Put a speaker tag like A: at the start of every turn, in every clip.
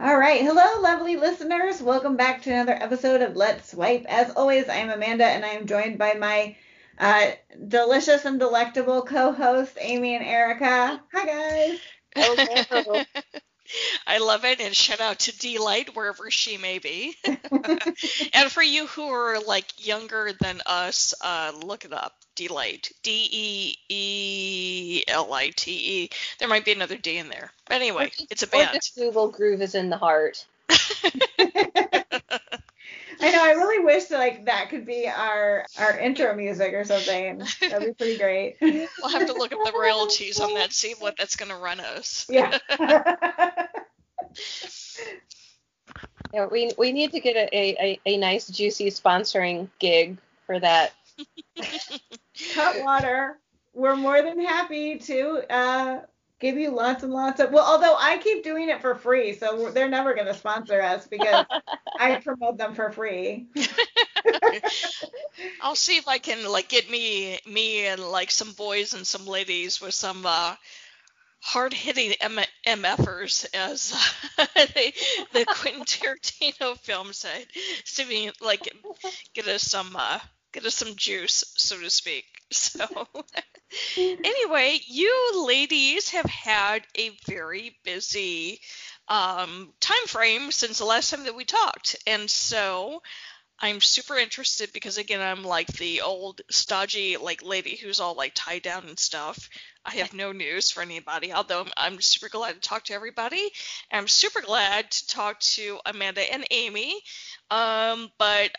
A: All right. Hello, lovely listeners. Welcome back to another episode of Let's Swipe. As always, I am Amanda and I am joined by my uh, delicious and delectable co hosts, Amy and Erica. Hi, guys.
B: I love it, and shout out to Deee-Lite wherever she may be. and for you who are like younger than us, uh, look it up. Deee-Lite, D E E L I T E. There might be another D in there. But anyway, it's a band.
C: Or just Google Groove is in the heart.
A: I know. I really wish that like that could be our our intro music or something. That'd be pretty great.
B: We'll have to look up the royalties on that, see what that's going to run us.
A: Yeah.
C: Yeah, we we need to get a, a, a nice juicy sponsoring gig for that.
A: Cutwater, we're more than happy to uh, give you lots and lots of. Well, although I keep doing it for free, so they're never going to sponsor us because I promote them for free.
B: I'll see if I can like get me me and like some boys and some ladies with some uh, hard hitting M- MFers as uh, they, the Quentin Tarantino film said. See if we like get us some uh, get us some juice, so to speak. So anyway, you ladies have had a very busy um, time frame since the last time that we talked, and so I'm super interested because again, I'm like the old stodgy like lady who's all like tied down and stuff. I have no news for anybody, although I'm, I'm super glad to talk to everybody. I'm super glad to talk to Amanda and Amy. Um, but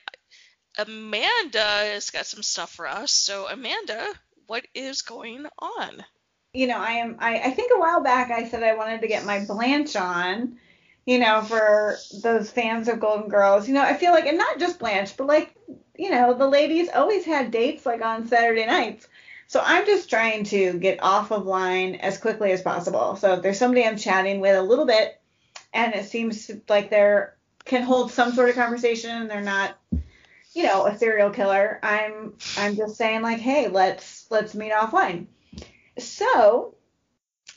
B: Amanda has got some stuff for us. So Amanda, what is going on?
A: You know, I am. I, I think a while back I said I wanted to get my Blanche on. You know, for those fans of Golden Girls. You know, I feel like, and not just Blanche, but like, you know, the ladies always had dates like on Saturday nights. So I'm just trying to get off of line as quickly as possible. So if there's somebody I'm chatting with a little bit, and it seems like they're can hold some sort of conversation, and they're not you know, a serial killer. I'm I'm just saying like, hey, let's let's meet offline. So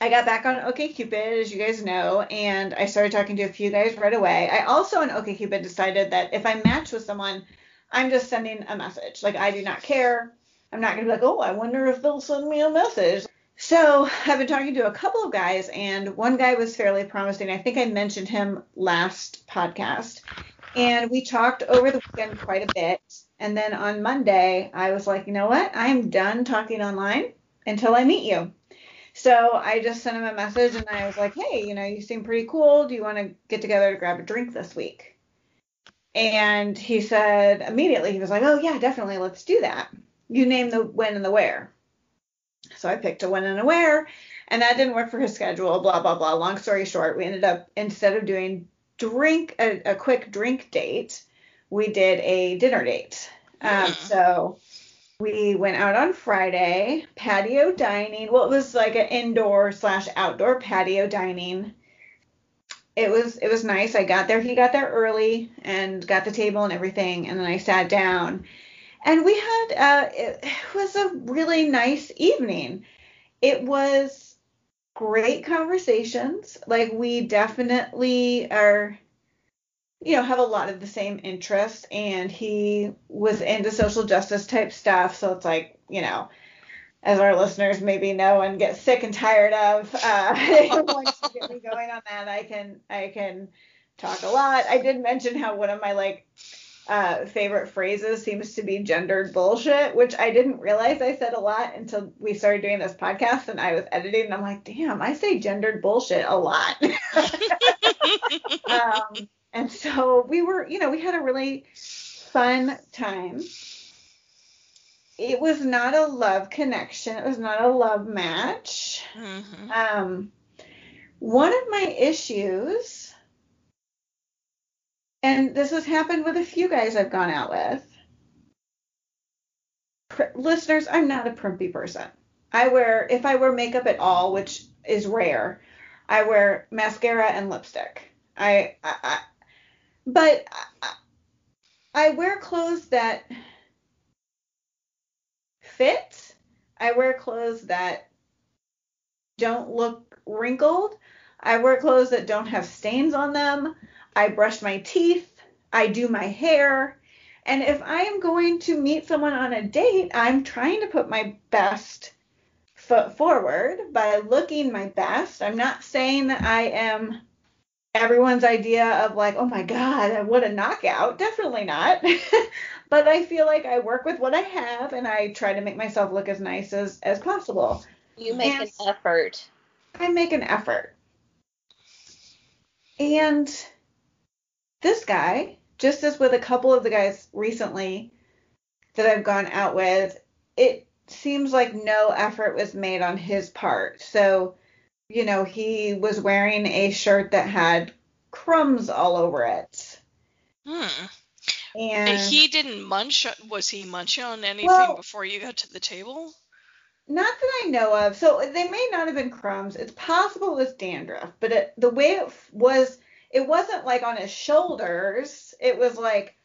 A: I got back on OkCupid, as you guys know, and I started talking to a few guys right away. I also on OkCupid decided that if I match with someone, I'm just sending a message. Like I do not care. I'm not gonna be like, oh, I wonder if they'll send me a message. So I've been talking to a couple of guys, and one guy was fairly promising. I think I mentioned him last podcast. And we talked over the weekend quite a bit. And then on Monday, I was like, you know what? I'm done talking online until I meet you. So I just sent him a message and I was like, hey, you know, you seem pretty cool. Do you want to get together to grab a drink this week? And he said immediately, he was like, oh, yeah, definitely. Let's do that. You name the when and the where. So I picked a when and a where, and that didn't work for his schedule, blah, blah, blah. Long story short, we ended up, instead of doing drink a, a quick drink date, we did a dinner date. Um, hmm. so we went out on Friday, patio dining. Well, it was like an indoor slash outdoor patio dining. It was it was nice. I got there. He got there early and got the table and everything, and then I sat down, and we had uh, it, it was a really nice evening. It was great conversations. Like we definitely are you know, have a lot of the same interests and he was into social justice type stuff, so it's like, you know, as our listeners maybe know and get sick and tired of, uh, once you get me going on that, I can I can talk a lot. I did mention how one of my like uh, favorite phrases seems to be gendered bullshit, which I didn't realize I said a lot until we started doing this podcast and I was editing and I'm like, damn, I say gendered bullshit a lot. um, and so we were, you know, we had a really fun time. It was not a love connection. It was not a love match. Mm-hmm. Um, one of my issues and this has happened with a few guys I've gone out with. Pr- listeners, I'm not a primpy person. I wear, if I wear makeup at all, which is rare, I wear mascara and lipstick. I, I, I but I, I wear clothes that fit. I wear clothes that don't look wrinkled. I wear clothes that don't have stains on them. I brush my teeth. I do my hair. And if I am going to meet someone on a date, I'm trying to put my best foot forward by looking my best. I'm not saying that I am everyone's idea of like, oh my God, what a knockout. Definitely not. but I feel like I work with what I have and I try to make myself look as nice as, as possible.
C: You make and an effort.
A: I make an effort. And this guy, just as with a couple of the guys recently that I've gone out with, it seems like no effort was made on his part. So, you know, he was wearing a shirt that had crumbs all over it.
B: Hmm. And, and he didn't munch. Was he munching on anything well, before you got to the table?
A: Not that I know of. So they may not have been crumbs. It's possible it was dandruff, but it, the way it was, it wasn't like on his shoulders. It was like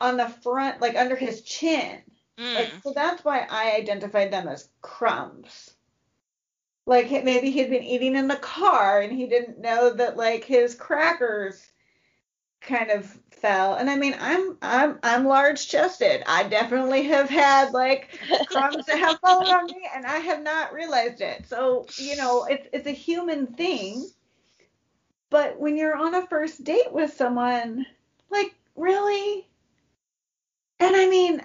A: on the front, like under his chin. Mm. Like, so that's why I identified them as crumbs. Like maybe he'd been eating in the car and he didn't know that like his crackers kind of fell. And I mean, I'm I'm I'm large chested. I definitely have had like crumbs that have fallen on me, and I have not realized it. So you know, it's it's a human thing. But when you're on a first date with someone, like really, and I mean,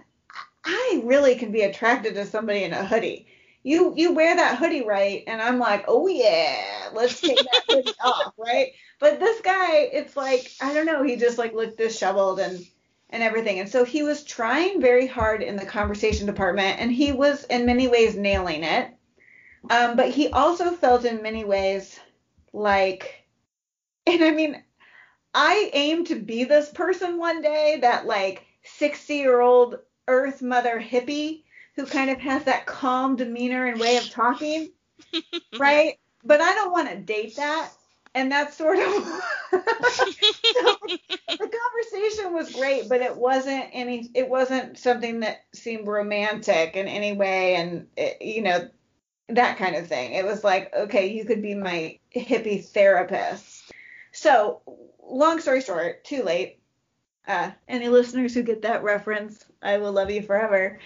A: I really can be attracted to somebody in a hoodie. You you wear that hoodie right, and I'm like, oh yeah, let's take that hoodie off, right? But this guy, it's like I don't know, he just like looked disheveled and and everything. And so he was trying very hard in the conversation department, and he was in many ways nailing it. Um, but he also felt in many ways like, and I mean, I aim to be this person one day that like 60 year old Earth Mother hippie who kind of has that calm demeanor and way of talking, right? But I don't want to date that. And that's sort of so the conversation was great, but it wasn't any it wasn't something that seemed romantic in any way and it, you know that kind of thing. It was like, okay, you could be my hippie therapist. So, long story short, too late. Uh, any listeners who get that reference, I will love you forever.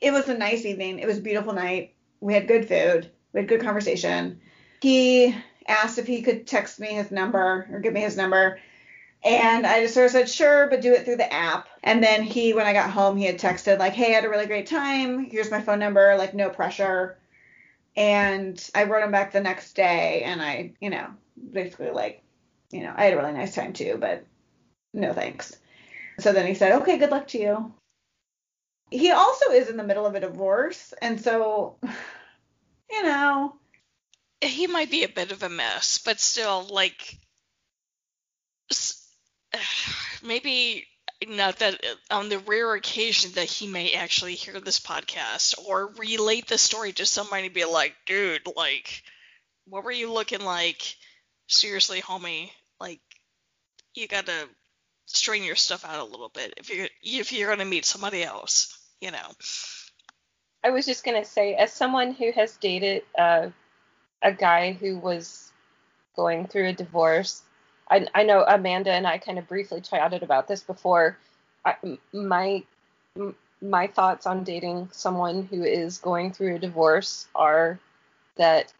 A: It was a nice evening. It was a beautiful night. We had good food. We had good conversation. He asked if he could text me his number or give me his number. And I just sort of said, sure, but do it through the app. And then he, when I got home, he had texted, like, hey, I had a really great time. Here's my phone number, like, no pressure. And I wrote him back the next day, and I, you know, basically, like, you know, I had a really nice time too, but no thanks. So then he said, okay, good luck to you. He also is in the middle of a divorce. And so, you know,
B: he might be a bit of a mess, but still, like, maybe not that uh, on the rare occasion that he may actually hear this podcast or relate the story to somebody be like, dude, like, what were you looking like? Seriously, homie, like, you gotta straighten your stuff out a little bit if you're if you're gonna meet somebody else, you know.
C: I was just gonna say, as someone who has dated uh, a guy who was going through a divorce. I, I know Amanda and I kind of briefly chatted about this before. I, my my thoughts on dating someone who is going through a divorce are that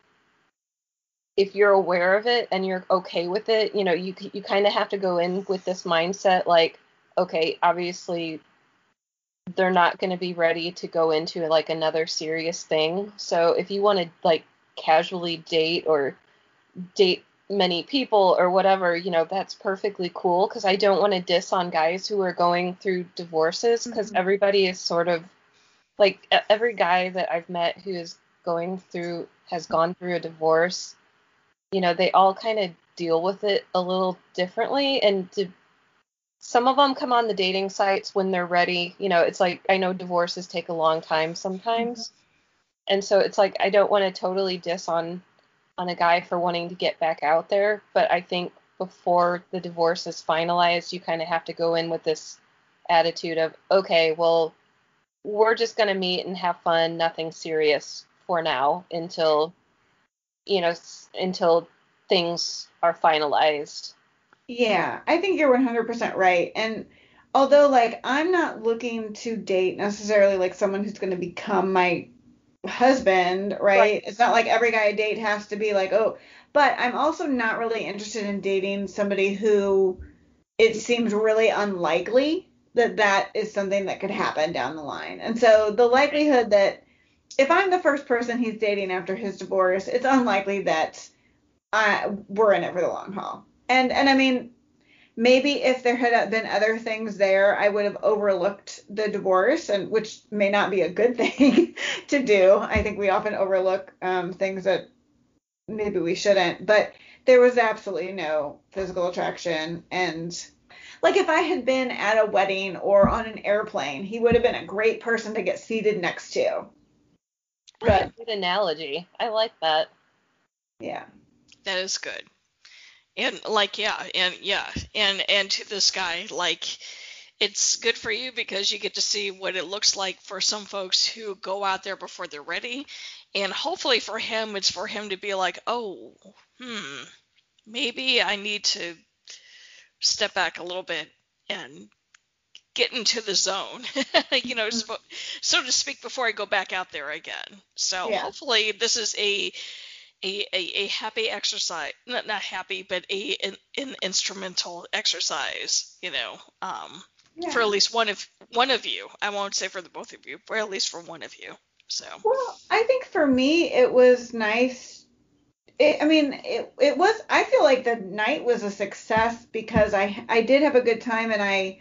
C: if you're aware of it and you're okay with it, you know, you you kind of have to go in with this mindset like, okay, obviously they're not going to be ready to go into like another serious thing. So if you want to like casually date or date many people or whatever, you know, that's perfectly cool because I don't want to diss on guys who are going through divorces because mm-hmm. everybody is sort of like every guy that I've met who is going through has gone through a divorce, you know, they all kind of deal with it a little differently and to, some of them come on the dating sites when they're ready. You know, it's like I know divorces take a long time sometimes. Mm-hmm and so it's like I don't want to totally diss on on a guy for wanting to get back out there, but I think before the divorce is finalized, you kind of have to go in with this attitude of okay, well, we're just gonna meet and have fun, nothing serious for now until you know until things are finalized.
A: Yeah, I think you're 100% right. And although like I'm not looking to date necessarily like someone who's going to become my husband, right? right? It's not like every guy I date has to be like, "Oh, but I'm also not really interested in dating somebody who it seems really unlikely that that is something that could happen down the line. And so the likelihood that if I'm the first person he's dating after his divorce, it's unlikely that I, we're in it for the long haul. And and I mean, maybe if there had been other things there, I would have overlooked the divorce, and which may not be a good thing to do. I think we often overlook um, things that maybe we shouldn't. But there was absolutely no physical attraction, and like if I had been at a wedding or on an airplane, he would have been a great person to get seated next to.
C: But, good analogy. I like that.
A: Yeah.
B: That is good and like yeah and yeah and and to this guy like it's good for you because you get to see what it looks like for some folks who go out there before they're ready and hopefully for him it's for him to be like oh hmm maybe i need to step back a little bit and get into the zone you know mm-hmm. so to speak before i go back out there again so yeah. hopefully this is a a, a, a happy exercise not, not happy but a an, an instrumental exercise you know um yeah. for at least one of one of you i won't say for the both of you but at least for one of you so
A: well i think for me it was nice it, i mean it, it was i feel like the night was a success because i i did have a good time and i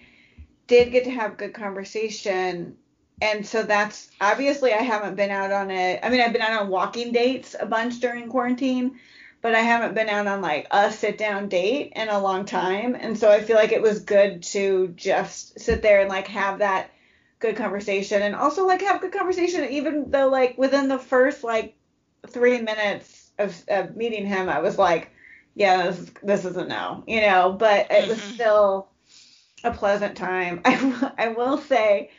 A: did get to have good conversation and so that's obviously I haven't been out on it. I mean, I've been out on walking dates a bunch during quarantine, but I haven't been out on like a sit down date in a long time. And so I feel like it was good to just sit there and like have that good conversation and also like have good conversation even though like within the first like three minutes of, of meeting him I was like yeah this is, this is a no you know but it was mm-hmm. still a pleasant time I, I will say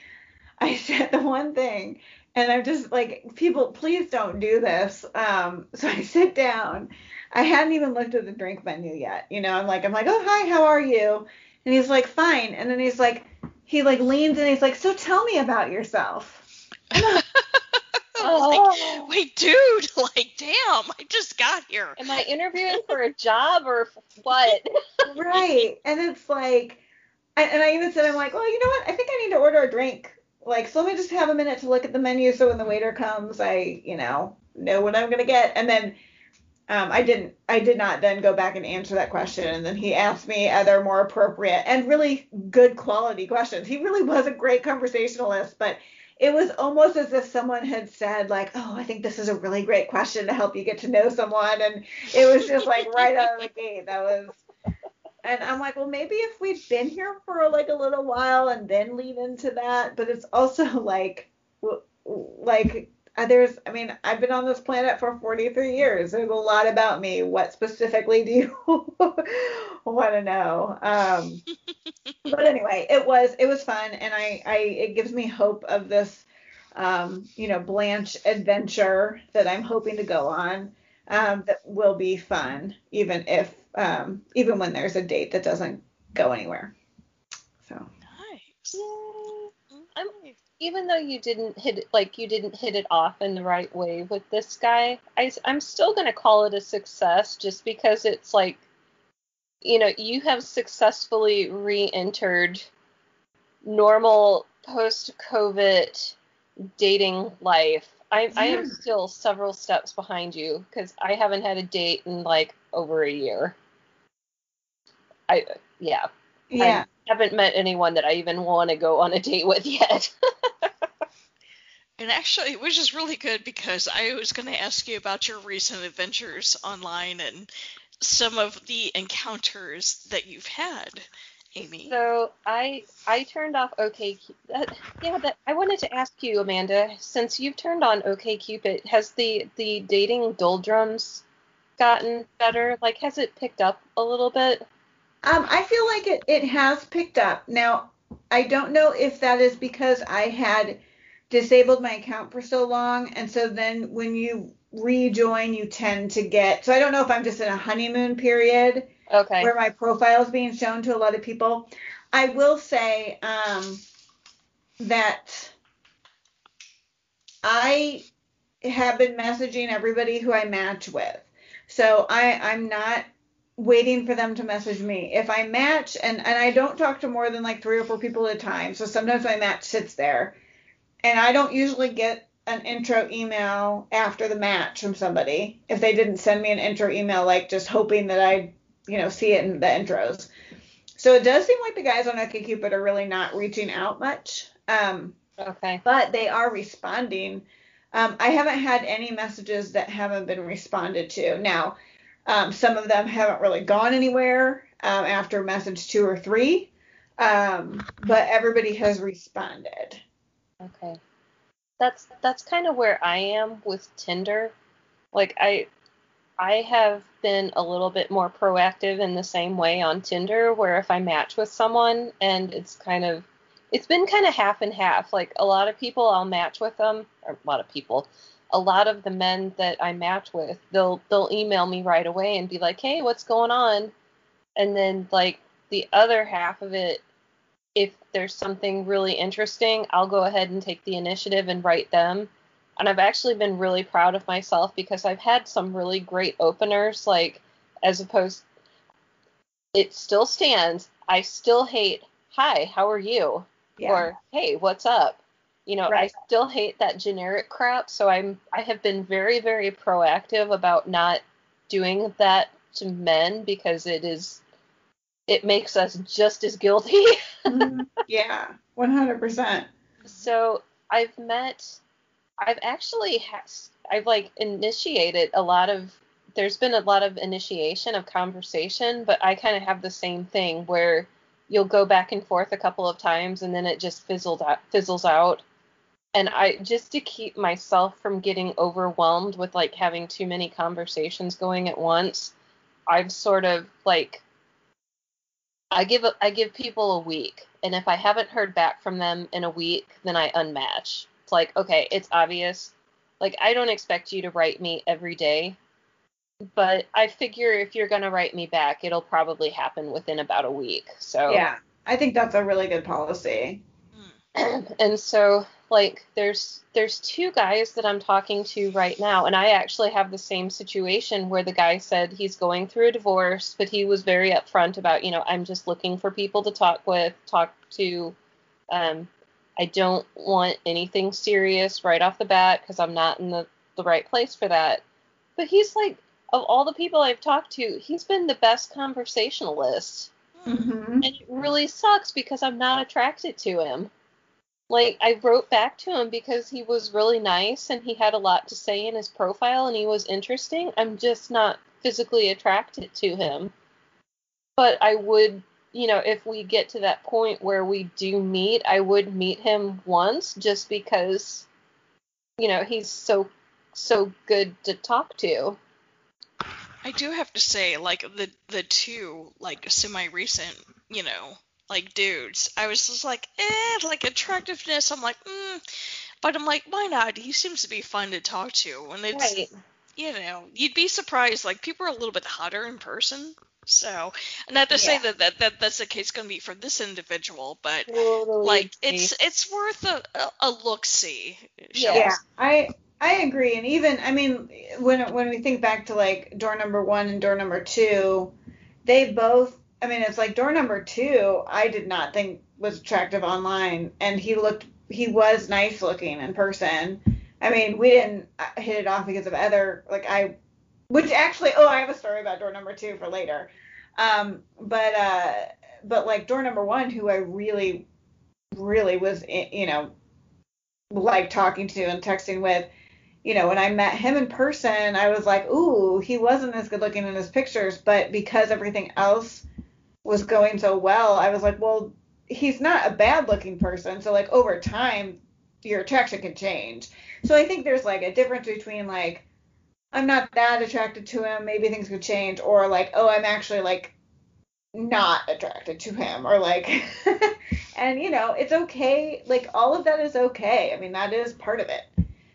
A: I said the one thing, and I'm just like, people, please don't do this. Um, so I sit down. I hadn't even looked at the drink menu yet. You know, I'm like, I'm like, oh hi, how are you? And he's like, fine. And then he's like, he like leans and he's like, so tell me about yourself.
B: oh. like, wait, dude, like, damn, I just got here.
C: Am I interviewing for a job or what?
A: right. And it's like, and I even said, I'm like, well, you know what? I think I need to order a drink like, so let me just have a minute to look at the menu so when the waiter comes, I, you know, know what I'm gonna get. And then um, I didn't, I did not then go back and answer that question. And then he asked me other more appropriate and really good quality questions. He really was a great conversationalist, but it was almost as if someone had said like, "Oh, I think this is a really great question to help you get to know someone," and it was just like right out of the gate. That was and I'm like, well, maybe if we've been here for like a little while and then lead into that, but it's also like, like uh, there's, I mean, I've been on this planet for 43 years. There's a lot about me. What specifically do you want to know? Um, but anyway, it was, it was fun, and I, I, it gives me hope of this, um, you know, Blanche adventure that I'm hoping to go on. Um, that will be fun, even if um, even when there's a date that doesn't go anywhere. So
B: nice.
C: I'm, even though you didn't hit it, like you didn't hit it off in the right way with this guy, I, I'm still gonna call it a success just because it's like, you know, you have successfully re-entered normal post-COVID dating life. I. I am still several steps behind you because I haven't had a date in like over a year. I yeah.
A: Yeah.
C: I haven't met anyone that I even want to go on a date with yet.
B: and actually, which is really good because I was going to ask you about your recent adventures online and some of the encounters that you've had. Amy.
C: So I I turned off OK. That, yeah, that I wanted to ask you, Amanda, since you've turned on OK Cupid, has the the dating doldrums gotten better? Like, has it picked up a little bit?
A: Um, I feel like it, it has picked up. Now, I don't know if that is because I had disabled my account for so long, and so then when you rejoin, you tend to get. So I don't know if I'm just in a honeymoon period
C: Okay.
A: where my profile is being shown to a lot of people. I will say um, that I have been messaging everybody who I match with. So I, I'm not waiting for them to message me. If I match, and, and I don't talk to more than like three or four people at a time, so sometimes my match sits there. And I don't usually get an intro email after the match from somebody if they didn't send me an intro email, like just hoping that I, you know, see it in the intros. So it does seem like the guys on OkCupid are really not reaching out much. Um,
C: Okay.
A: but they are responding. Um, I haven't had any messages that haven't been responded to. Now, um, some of them haven't really gone anywhere um, after message two or three, um, but everybody has responded.
C: Okay. That's that's kind of where I am with Tinder. Like I I have been a little bit more proactive in the same way on Tinder where if I match with someone and it's kind of it's been kind of half and half. Like a lot of people I'll match with them, or a lot of people, a lot of the men that I match with, they'll they'll email me right away and be like, "Hey, what's going on?" And then like the other half of it if there's something really interesting, I'll go ahead and take the initiative and write them. And I've actually been really proud of myself because I've had some really great openers, like as opposed it still stands. I still hate hi, how are you?
A: Yeah.
C: Or hey, what's up? You know,
A: Right.
C: I still hate that generic crap, so I'm I have been very very proactive about not doing that to men because it is it makes us just as guilty.
A: Mhm. yeah, 100%.
C: so I've met, I've actually has, I've like initiated a lot of. There's been a lot of initiation of conversation, but I kind of have the same thing where you'll go back and forth a couple of times and then it just fizzled out, fizzles out. And I just to keep myself from getting overwhelmed with like having too many conversations going at once, I've sort of like I give a, I give people a week, and if I haven't heard back from them in a week, then I unmatch. It's like, okay, it's obvious. Like I don't expect you to write me every day, but I figure if you're gonna write me back, it'll probably happen within about a week. So
A: Yeah, I think that's a really good policy.
C: and so like there's there's two guys that I'm talking to right now and I actually have the same situation where the guy said he's going through a divorce but he was very upfront about you know I'm just looking for people to talk with talk to um I don't want anything serious right off the bat because I'm not in the the right place for that but he's like of all the people I've talked to he's been the best conversationalist
A: hmm
C: and it really sucks because I'm not attracted to him. Like I wrote back to him because he was really nice and he had a lot to say in his profile and he was interesting. I'm just not physically attracted to him. But I would, you know, if we get to that point where we do meet, I would meet him once just because you know, he's so so good to talk to.
B: I do have to say, like the the two like semi recent, you know, like dudes. I was just like, eh, like attractiveness. I'm like, mm, but I'm like, why not? He seems to be fun to talk to, and it's
C: Right.
B: you know, you'd be surprised. Like people are a little bit hotter in person. So, not to say that, that, that that's the case going to be for this individual, but
C: Totally
B: like
C: agree.
B: it's it's worth a, a, a look see.
C: Yeah.
A: Yeah, I I agree, and even I mean when when we think back to like door number one and door number two, they both. I mean, it's like door number two. I did not think was attractive online, and he looked he was nice looking in person. I mean, we didn't uh, hit it off because of other like I, which actually oh I have a story about door number two for later, um, but uh, but like door number one, who I really really was you know like talking to and texting with you know, when I met him in person, I was like, ooh, he wasn't as good looking in his pictures, but because everything else was going so well, I was like, well, he's not a bad looking person. So like over time, your attraction can change. So I think there's like a difference between like I'm not that attracted to him, maybe things could change, or like, oh, I'm actually like not attracted to him, or like, and you know, it's okay. Like all of that is okay. I mean, that is part of it.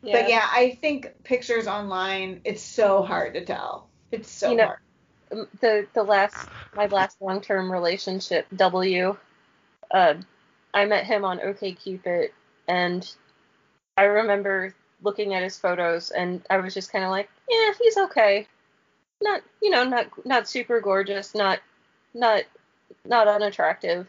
A: But yeah, I think pictures online, it's so hard to tell. It's so
C: You know,
A: hard.
C: The the last my last long term relationship W, uh, I met him on OkCupid, and I remember looking at his photos, and I was just kind of like, yeah, he's okay. Not you know not not super gorgeous, not not not unattractive.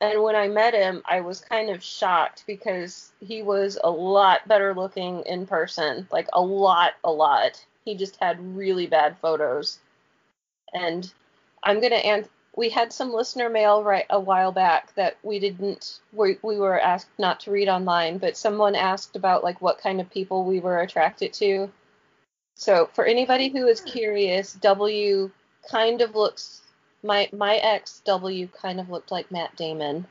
C: And when I met him, I was kind of shocked because he was a lot better looking in person, like a lot, a lot. He just had really bad photos and I'm gonna and we had some listener mail right a while back that we didn't we, we were asked not to read online, but someone asked about like what kind of people we were attracted to. So for anybody who is curious, W kind of looks my my ex W kind of looked like Matt Damon,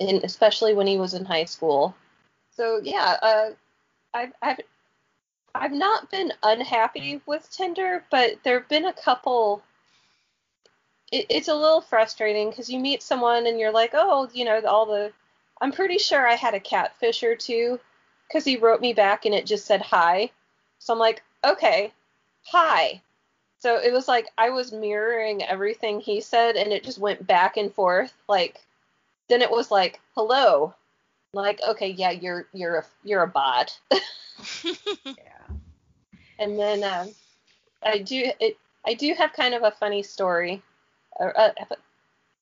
C: and especially when he was in high school. So yeah, uh, I've I've I've not been unhappy with Tinder, but there've been a couple it, it's a little frustrating because you meet someone and you're like, oh, you know, all the. I'm pretty sure I had a catfish or two because he wrote me back and it just said hi. So I'm like, okay, hi. So it was like I was mirroring everything he said and it just went back and forth. Like, then it was like, hello. Like, okay, yeah, you're you're a you're a bot.
A: Yeah.
C: And then um, I do it. I do have kind of a funny story. Uh, uh,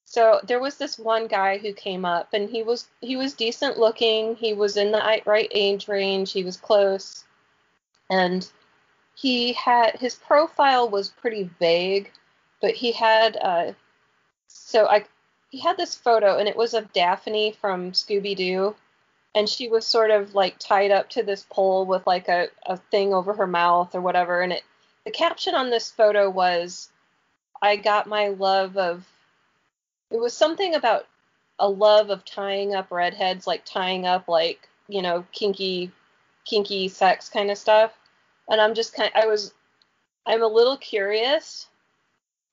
C: so there was this one guy who came up, and he was he was decent looking. He was in the right age range. He was close, and he had his profile was pretty vague, but he had uh, so I he had this photo, and it was of Daphne from Scooby Doo, and she was sort of like tied up to this pole with like a, a thing over her mouth or whatever and it the caption on this photo was i got my love of it was something about a love of tying up redheads like tying up like you know kinky kinky sex kind of stuff and i'm just kind i was i'm a little curious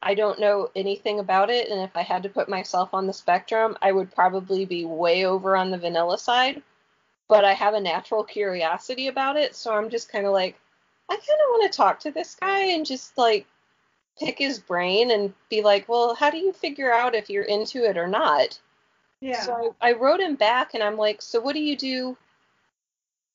C: i don't know anything about it and if i had to put myself on the spectrum i would probably be way over on the vanilla side but I have a natural curiosity about it, so I'm just kind of like, I kind of want to talk to this guy and just like pick his brain and be like, well, how do you figure out if you're into it or not?
A: Yeah.
C: So I, I wrote him back and I'm like, so what do you do?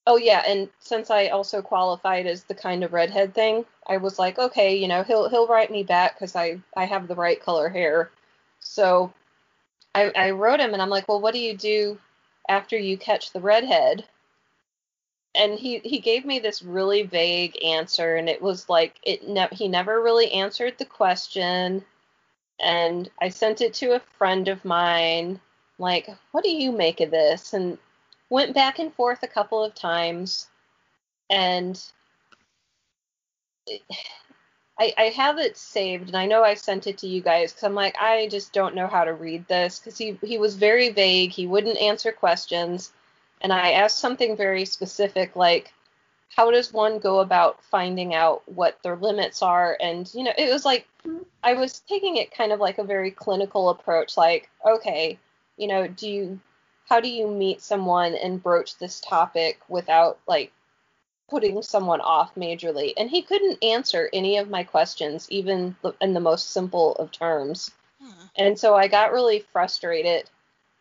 C: Oh yeah, and since I also qualified as the kind of redhead thing, I was like, okay, you know, he'll he'll write me back because I I have the right color hair. So I I wrote him and I'm like, well, what do you do after you catch the redhead? And he he gave me this really vague answer, and it was like it ne- he never really answered the question. And I sent it to a friend of mine, like, what do you make of this? And went back and forth a couple of times, and I, I have it saved, and I know I sent it to you guys because I'm like, I just don't know how to read this because he he was very vague. He wouldn't answer questions, and I asked something very specific like, how does one go about finding out what their limits are? And you know, it was like I was taking it kind of like a very clinical approach, like, okay, you know, do you how do you meet someone and broach this topic without like putting someone off majorly? And he couldn't answer any of my questions, even in the most simple of terms.
B: Hmm.
C: And so I got really frustrated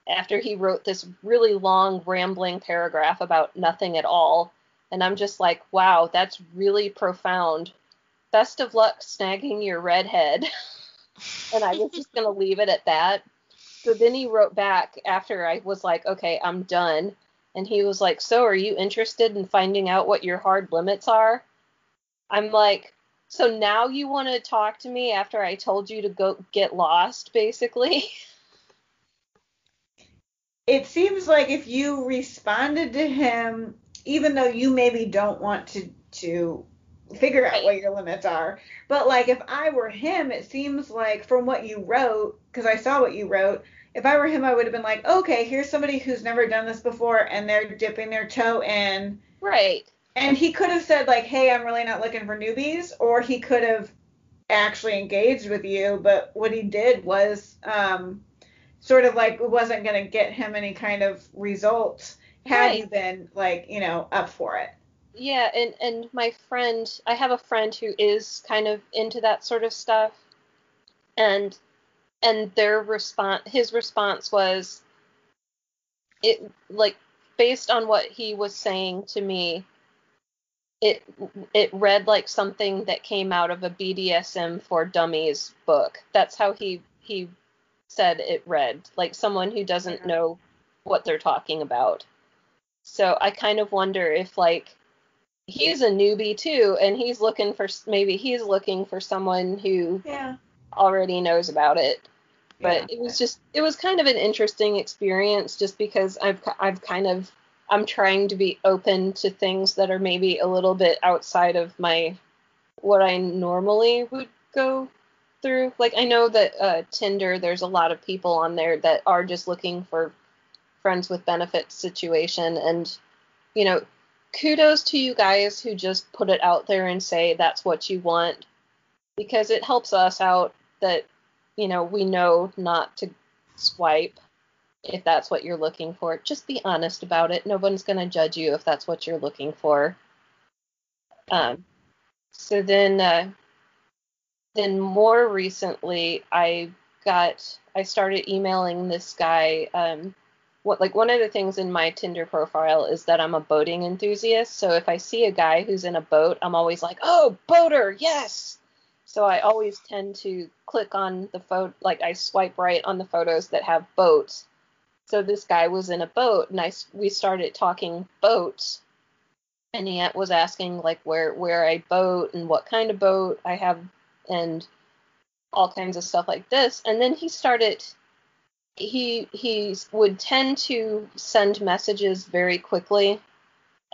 C: after he wrote this really long, rambling paragraph about nothing at all. And I'm just like, wow, that's really profound. Best of luck snagging your redhead. and I was just going to leave it at that. So then he wrote back after I was like, okay, I'm done. And he was like, so are you interested in finding out what your hard limits are? I'm like, so now you want to talk to me after I told you to go get lost, basically?
A: it seems like if you responded to him, even though you maybe don't want to to figure out
C: Right.
A: what your limits are, but like if I were him, it seems like from what you wrote, because I saw what you wrote, if I were him, I would have been like, okay, here's somebody who's never done this before, and they're dipping their toe in.
C: right.
A: And he could have said like, hey, I'm really not looking for newbies, or he could have actually engaged with you, but what he did was um, sort of like it wasn't going to get him any kind of results had
C: Right.
A: you been like, you know, up for it.
C: Yeah, and and my friend, I have a friend who is kind of into that sort of stuff, and and their response, his response was, it like based on what he was saying to me, it it read like something that came out of a BDSM for dummies book. That's how he he said it read, like someone who doesn't mm-hmm. know what they're talking about. So I kind of wonder if like he's a newbie too and he's looking for maybe he's looking for someone who
A: Yeah.
C: already knows about it. But
A: Yeah.
C: it was just it was kind of an interesting experience just because I've I've kind of I'm trying to be open to things that are maybe a little bit outside of my what I normally would go through. Like I know that uh, Tinder, there's a lot of people on there that are just looking for friends with benefits situation, and you know, kudos to you guys who just put it out there and say that's what you want, because it helps us out that you know we know not to swipe if that's what you're looking for. Just be honest about it. No one's going to judge you if that's what you're looking for. Um, so then, uh, then more recently, I got I started emailing this guy. Um, what like one of the things in my Tinder profile is that I'm a boating enthusiast. So if I see a guy who's in a boat, I'm always like, oh, boater, yes. So I always tend to click on the photo, like I swipe right on the photos that have boats. So this guy was in a boat, and I we started talking boats, and he was asking like where where I boat and what kind of boat I have, and all kinds of stuff like this. And then he started. He he would tend to send messages very quickly,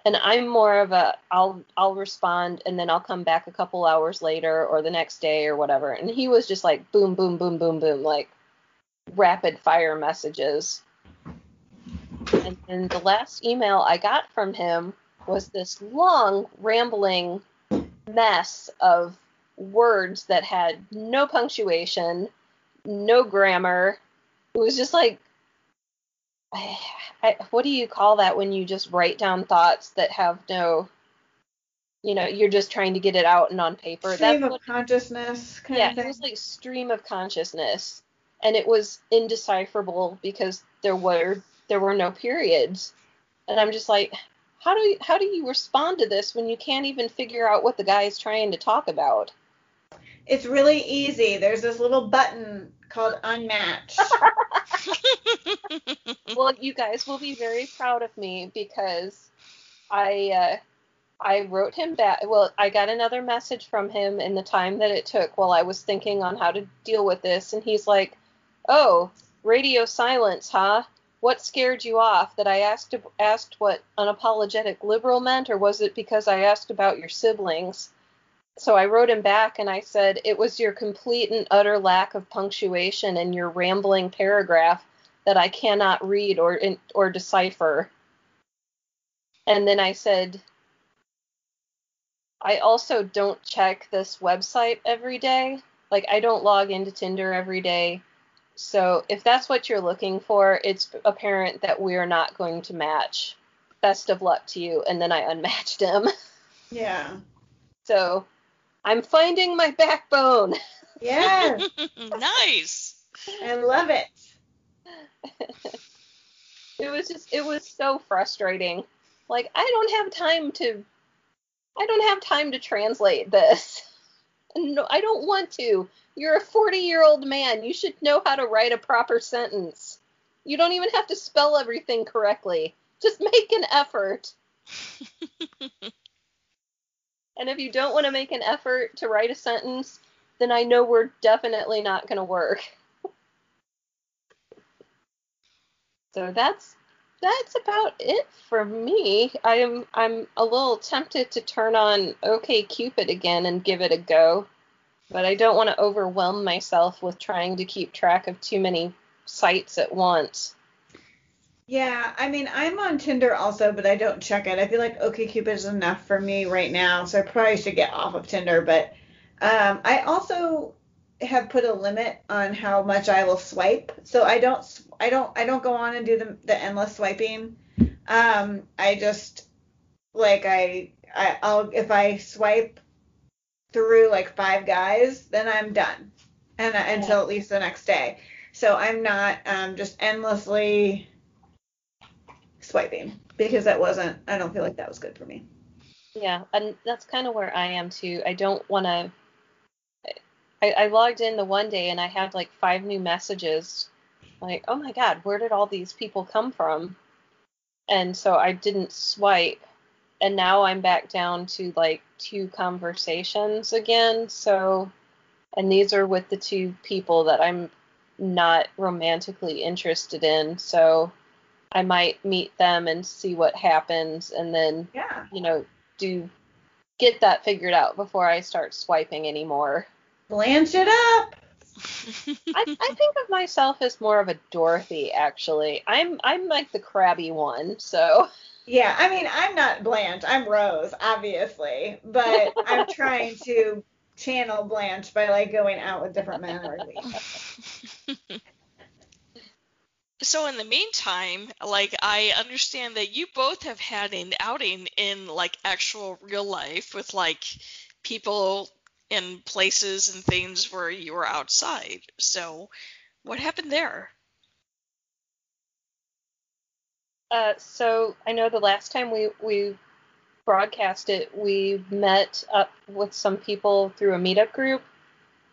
C: and I'm more of a I'll I'll respond and then I'll come back a couple hours later or the next day or whatever. And he was just like boom boom boom boom boom like rapid fire messages. And then the last email I got from him was this long rambling mess of words that had no punctuation, no grammar. It was just like I, I, what do you call that when you just write down thoughts that have no you know you're just trying to get it out and on paper?
A: Stream
C: that's
A: of
C: what
A: consciousness kind
C: yeah it was like stream of consciousness. And it was indecipherable because there were there were no periods. And i'm just like how do you, how do you respond to this when you can't even figure out what the guy is trying to talk about
A: It's really easy. There's this little button called unmatch.
C: well, you guys will be very proud of me because I uh, I wrote him back. Well, I got another message from him in the time that it took while I was thinking on how to deal with this, and he's like, "Oh, radio silence, huh? What scared you off? That I asked asked what unapologetic liberal meant, or was it because I asked about your siblings?" So I wrote him back and I said, It was your complete and utter lack of punctuation and your rambling paragraph that I cannot read or or decipher. And then I said, I also don't check this website every day. Like I don't log into Tinder every day. So if that's what you're looking for, it's apparent that we're not going to match. Best of luck to you. And then I unmatched him.
A: yeah.
C: So I'm finding my backbone.
A: Yeah.
B: nice.
A: I love it.
C: It was just it was so frustrating. Like I don't have time to I don't have time to translate this. No, I don't want to. You're a 40-year-old man. You should know how to write a proper sentence. You don't even have to spell everything correctly. Just make an effort. And if you don't want to make an effort to write a sentence, then I know we're definitely not going to work. so that's that's about it for me. I'm I'm a little tempted to turn on OK Cupid again and give it a go, but I don't want to overwhelm myself with trying to keep track of too many sites at once.
A: Yeah, I mean, I'm on Tinder also, but I don't check it. I feel like OkCupid is enough for me right now, so I probably should get off of Tinder. But um, I also have put a limit on how much I will swipe, so I don't, I don't, I don't go on and do the, the endless swiping. Um, I just like I, I, I'll if I swipe through like five guys, then I'm done, and I, until at least the next day. So I'm not um, just endlessly swiping because that wasn't. I don't feel like that was good for me.
C: Yeah, and that's kind of where I am too. I don't want to. I, I logged in the one day and I had like five new messages. Like, oh my god, where did all these people come from? And so I didn't swipe, and now I'm back down to like two conversations again. So, and these are with the two people that I'm not romantically interested in. So I might meet them and see what happens, and then
A: Yeah.
C: you know do get that figured out before I start swiping anymore.
A: Blanche it up.
C: I, I think of myself as more of a Dorothy, actually. I'm I'm like the crabby one, so
A: Yeah, I mean, I'm not Blanche. I'm Rose, obviously, but I'm trying to channel Blanche by like going out with different men every week.
B: So in the meantime, like I understand that you both have had an outing in like actual real life with like people in places and things where you were outside. So what happened there?
C: uh, so I know the last time we we broadcast it, we met up with some people through a meetup group,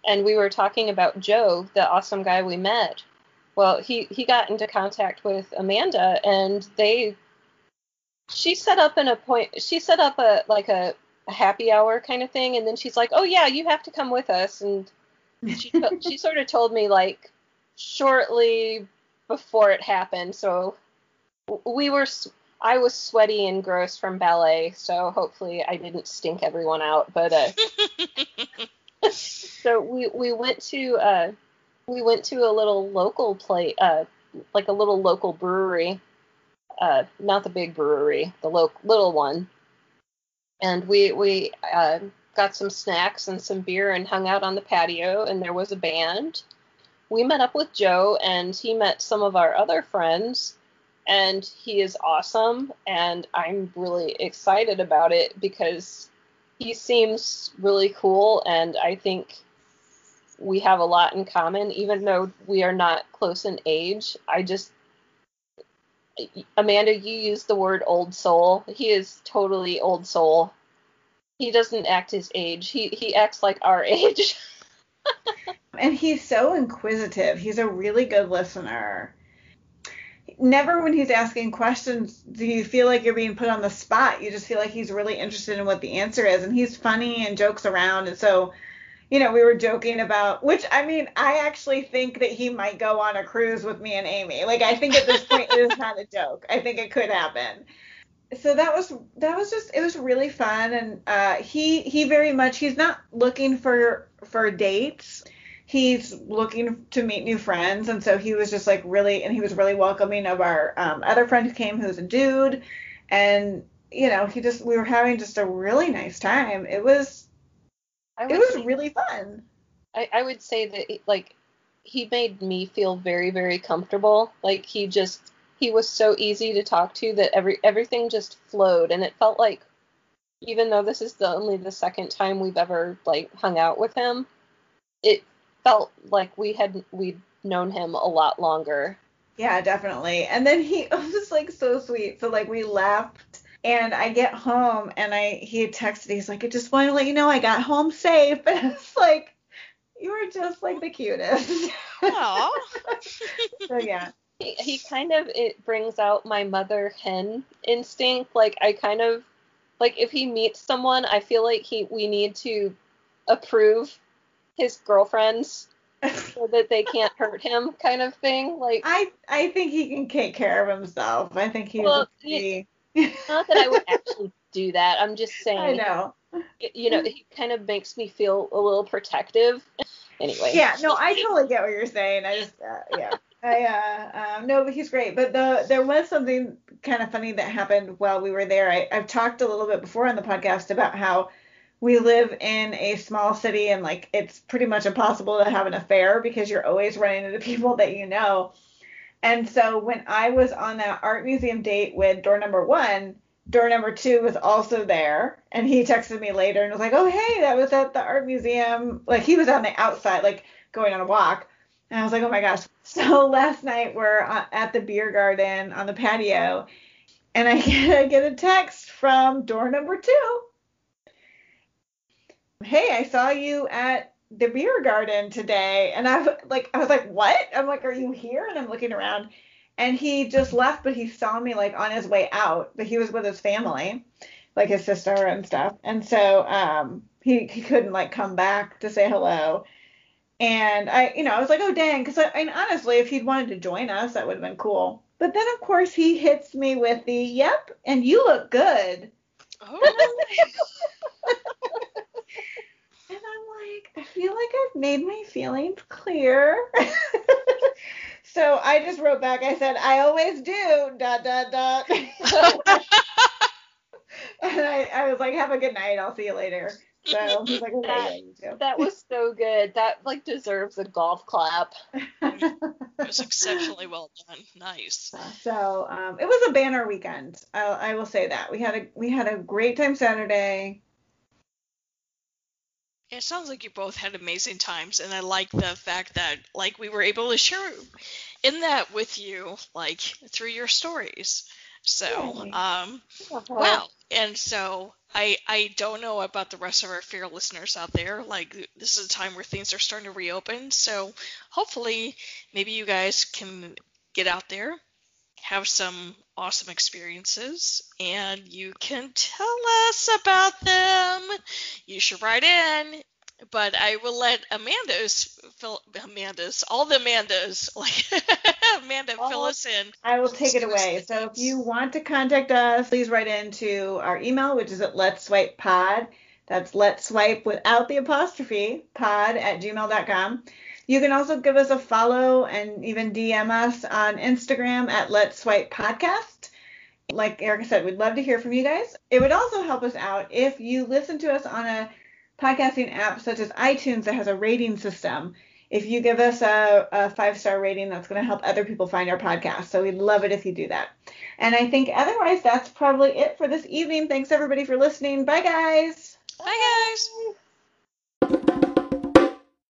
C: and we were talking about Joe, the awesome guy we met. Well, he he got into contact with Amanda, and they she set up an appoint. She set up a like a, a happy hour kind of thing, and then she's like, "Oh yeah, you have to come with us." And she she sort of told me like shortly before it happened, so we were I was sweaty and gross from ballet, so hopefully I didn't stink everyone out. But uh, so we we went to uh we went to a little local play uh like a little local brewery uh not the big brewery the lo- little one. And we we uh, got some snacks and some beer and hung out on the patio and there was a band. We met up with joe and he met some of our other friends and he is awesome and i'm really excited about it because he seems really cool and i think we have a lot in common even though we are not close in age i just amanda you used the word old soul he is totally old soul he doesn't act his age he he acts like our age
A: And he's so inquisitive. He's a really good listener. Never when he's asking questions do you feel like you're being put on the spot. You just feel like he's really interested in what the answer is. And he's funny and jokes around. And so, you know, we were joking about, which I mean, I actually think that he might go on a cruise with me and Amy. Like, I think at this point it is not a joke. I think it could happen. So that was that was just it was really fun and uh, he he very much he's not looking for for dates he's looking to meet new friends and so he was just like really and he was really welcoming of our um, other friend who came who's a dude and you know he just we were having just a really nice time it was it was
C: say-
A: really fun.
C: I, I would say that like he made me feel very very comfortable. Like he just he was so easy to talk to that every everything just flowed. And it felt like even though this is the only the second time we've ever like hung out with him it felt like we had we'd known him a lot longer.
A: Yeah definitely. And then he was like so sweet. So like we left and I get home and I he had texted he's like I just want to let you know I got home safe and it's like you were just like the cutest
B: Aw.
A: so yeah
C: he, he kind of it brings out my mother hen instinct like i kind of like if he meets someone i feel like he we need to approve his girlfriends so that they can't hurt him kind of thing like
A: I I think he can take care of himself. I think he's
C: Well,
A: a pretty.
C: Not that i would actually do that i'm just saying
A: I know.
C: you know he kind of makes me feel a little protective anyway
A: Yeah, no, I totally get what you're saying. I just uh, yeah. I uh um, no, but he's great. But the there was something kind of funny that happened while we were there. I, I've talked a little bit before on the podcast about how we live in a small city and like it's pretty much impossible to have an affair because you're always running into people that you know. And so when I was on that art museum date with door number one, door number two was also there, and he texted me later and was like, "Oh, hey, that was at the art museum." Like he was on the outside, like going on a walk, and I was like, "Oh my gosh!" So last night we're uh, at the beer garden on the patio, and I get, I get a text from door number two. Hey, I saw you at the beer garden today, and I like I was like, "What?" I'm like, "Are you here?" And I'm looking around and he just left but he saw me like on his way out but he was with his family like his sister and stuff and so um he, he couldn't like come back to say hello and i you know i was like oh dang because I, I mean honestly if he'd wanted to join us that would have been cool but then of course he hits me with the yep and you look good
B: Oh,
A: and like i feel like i've made my feelings clear So I just wrote back. I said, I always do. Dot dot dot. and I, I was like, have a good night. I'll see you later. So he's like, okay, yeah, you.
C: That was so good. That like deserves a golf clap.
B: it was exceptionally well done. Nice.
A: So um, it was a banner weekend. I, I will say that we had a we had a great time Saturday.
B: It sounds like you both had amazing times, and I like the fact that like we were able to share in that with you, like through your stories. So, um, wow. And so I I don't know about the rest of our fair listeners out there. Like this is a time where things are starting to reopen. So hopefully maybe you guys can get out there, have some awesome experiences, and you can tell us about them. You should write in. But I will let Amanda's, fill, Amanda's, all the Amandas, like Amanda, fill us in.
A: I will take it away. So if you want to contact us, please write into our email, which is at Let's Swipe Pod. That's Let's Swipe without the apostrophe, pod at gmail.com. You can also give us a follow and even DM us on Instagram at Let's Swipe Podcast. Like Erica said, we'd love to hear from you guys. It would also help us out if you listen to us on a podcasting app such as iTunes that has a rating system. If you give us a, a five star rating, that's going to help other people find our podcast. So we'd love it if you do that. And I think otherwise, that's probably it for this evening. Thanks everybody for listening. Bye, guys.
B: Bye, guys.